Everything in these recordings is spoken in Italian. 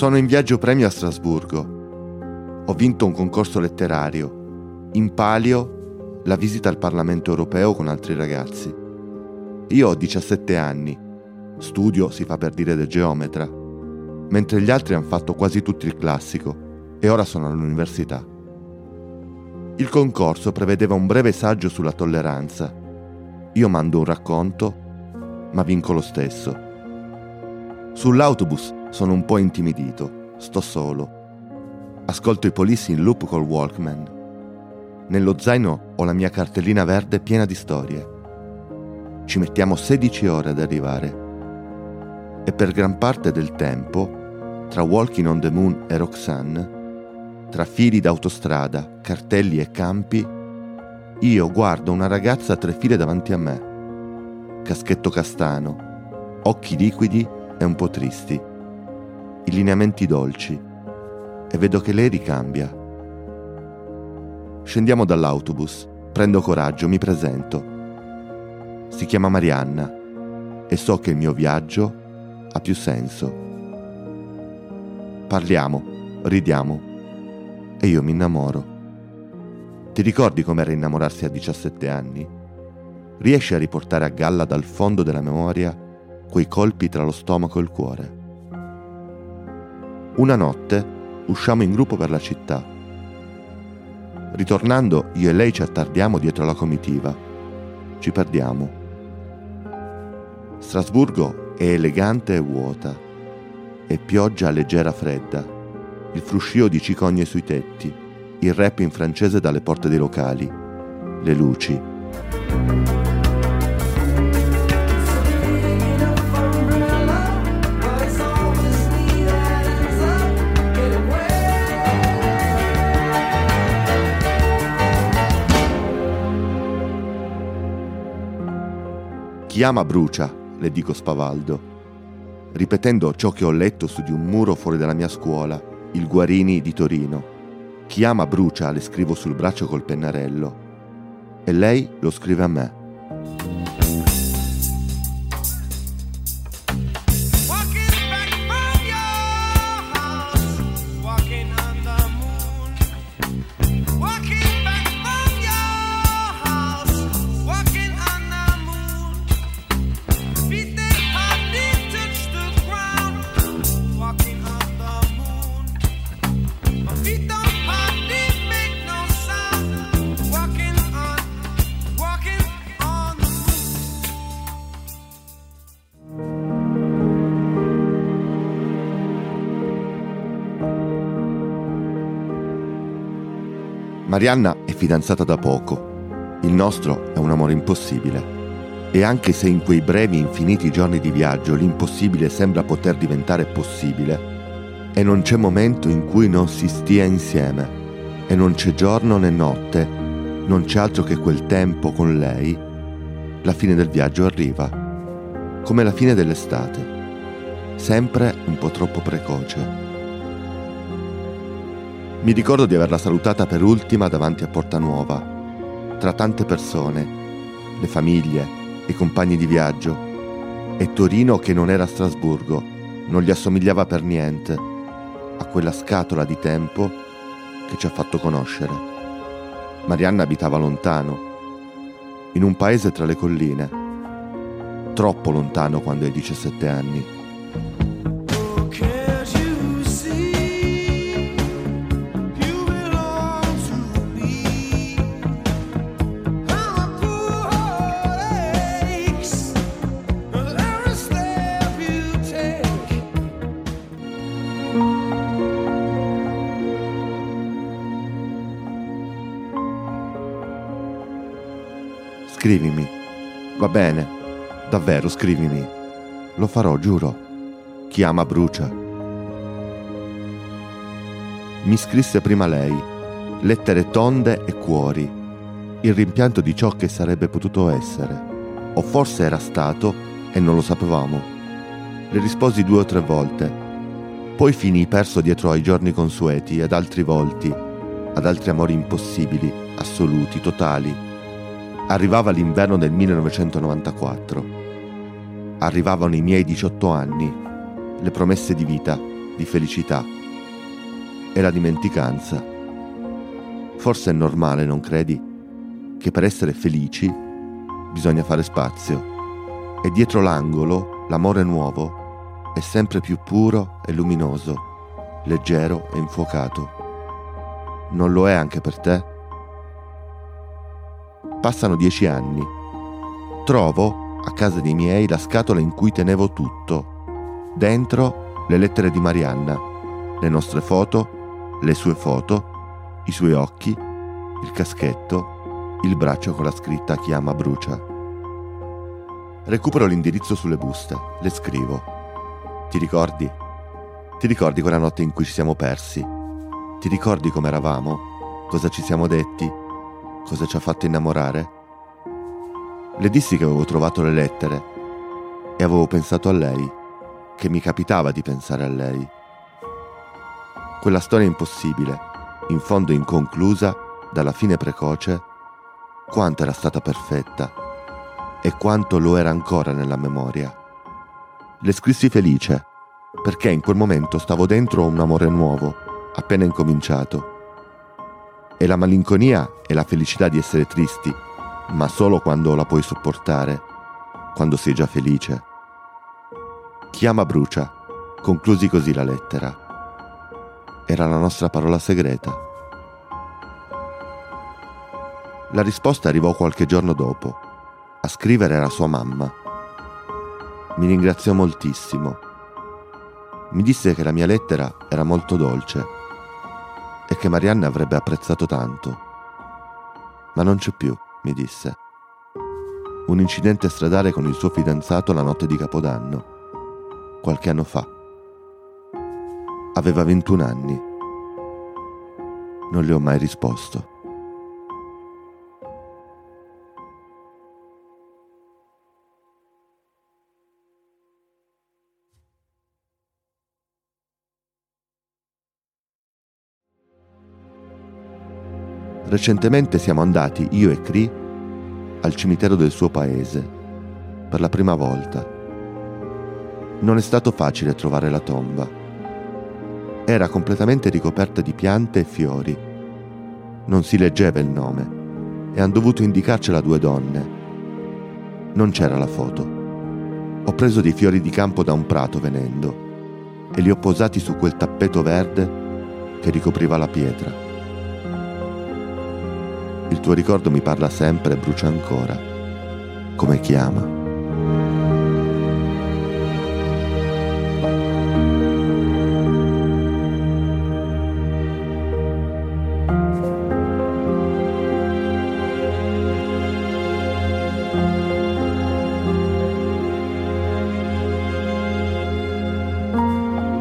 Sono in viaggio premio a Strasburgo. Ho vinto un concorso letterario. In palio la visita al Parlamento europeo con altri ragazzi. Io ho 17 anni. Studio, si fa per dire, del geometra. Mentre gli altri hanno fatto quasi tutti il classico e ora sono all'università. Il concorso prevedeva un breve saggio sulla tolleranza. Io mando un racconto, ma vinco lo stesso. Sull'autobus sono un po' intimidito, sto solo. Ascolto i polissi in loop col Walkman. Nello zaino ho la mia cartellina verde piena di storie. Ci mettiamo 16 ore ad arrivare. E per gran parte del tempo, tra Walking on the Moon e Roxanne, tra fili d'autostrada, cartelli e campi, io guardo una ragazza a tre file davanti a me. Caschetto castano, occhi liquidi e un po' tristi i lineamenti dolci e vedo che lei ricambia. Scendiamo dall'autobus, prendo coraggio, mi presento. Si chiama Marianna e so che il mio viaggio ha più senso. Parliamo, ridiamo e io mi innamoro. Ti ricordi com'era innamorarsi a 17 anni? Riesci a riportare a galla dal fondo della memoria quei colpi tra lo stomaco e il cuore? Una notte usciamo in gruppo per la città. Ritornando, io e lei ci attardiamo dietro la comitiva. Ci perdiamo. Strasburgo è elegante e vuota. E pioggia leggera fredda. Il fruscio di cicogne sui tetti. Il rap in francese dalle porte dei locali. Le luci. Chi brucia, le dico spavaldo, ripetendo ciò che ho letto su di un muro fuori dalla mia scuola, il Guarini di Torino. Chi ama brucia, le scrivo sul braccio col pennarello. E lei lo scrive a me. Marianna è fidanzata da poco. Il nostro è un amore impossibile. E anche se in quei brevi infiniti giorni di viaggio l'impossibile sembra poter diventare possibile, e non c'è momento in cui non si stia insieme, e non c'è giorno né notte, non c'è altro che quel tempo con lei, la fine del viaggio arriva, come la fine dell'estate, sempre un po' troppo precoce. Mi ricordo di averla salutata per ultima davanti a Porta Nuova, tra tante persone, le famiglie, i compagni di viaggio, e Torino che non era Strasburgo, non gli assomigliava per niente a quella scatola di tempo che ci ha fatto conoscere. Marianna abitava lontano, in un paese tra le colline, troppo lontano quando hai 17 anni. Scrivimi. Va bene. Davvero, scrivimi. Lo farò, giuro. Chi ama brucia. Mi scrisse prima lei. Lettere tonde e cuori. Il rimpianto di ciò che sarebbe potuto essere. O forse era stato e non lo sapevamo. Le risposi due o tre volte. Poi finì perso dietro ai giorni consueti, ad altri volti, ad altri amori impossibili, assoluti, totali Arrivava l'inverno del 1994. Arrivavano i miei 18 anni, le promesse di vita di felicità e la dimenticanza. Forse è normale, non credi, che per essere felici bisogna fare spazio e dietro l'angolo l'amore nuovo è sempre più puro e luminoso, leggero e infuocato. Non lo è anche per te? Passano dieci anni. Trovo a casa dei miei la scatola in cui tenevo tutto. Dentro le lettere di Marianna, le nostre foto, le sue foto, i suoi occhi, il caschetto il braccio con la scritta chiama brucia. Recupero l'indirizzo sulle buste, le scrivo. Ti ricordi? Ti ricordi quella notte in cui ci siamo persi? Ti ricordi come eravamo? Cosa ci siamo detti? Cosa ci ha fatto innamorare? Le dissi che avevo trovato le lettere e avevo pensato a lei, che mi capitava di pensare a lei. Quella storia impossibile, in fondo inconclusa, dalla fine precoce, quanto era stata perfetta e quanto lo era ancora nella memoria. Le scrissi felice, perché in quel momento stavo dentro un amore nuovo, appena incominciato. E la malinconia e la felicità di essere tristi, ma solo quando la puoi sopportare, quando sei già felice. Chiama brucia, conclusi così la lettera. Era la nostra parola segreta. La risposta arrivò qualche giorno dopo. A scrivere era sua mamma. Mi ringraziò moltissimo. Mi disse che la mia lettera era molto dolce e che Marianne avrebbe apprezzato tanto. Ma non c'è più, mi disse. Un incidente stradale con il suo fidanzato la notte di Capodanno, qualche anno fa. Aveva 21 anni. Non le ho mai risposto. Recentemente siamo andati, io e Cree, al cimitero del suo paese, per la prima volta. Non è stato facile trovare la tomba. Era completamente ricoperta di piante e fiori. Non si leggeva il nome e hanno dovuto indicarcela due donne. Non c'era la foto. Ho preso dei fiori di campo da un prato venendo e li ho posati su quel tappeto verde che ricopriva la pietra. Il tuo ricordo mi parla sempre e brucia ancora. Come chiama?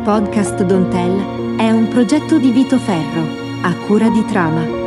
Podcast Don Tell è un progetto di Vito Ferro, a cura di Trama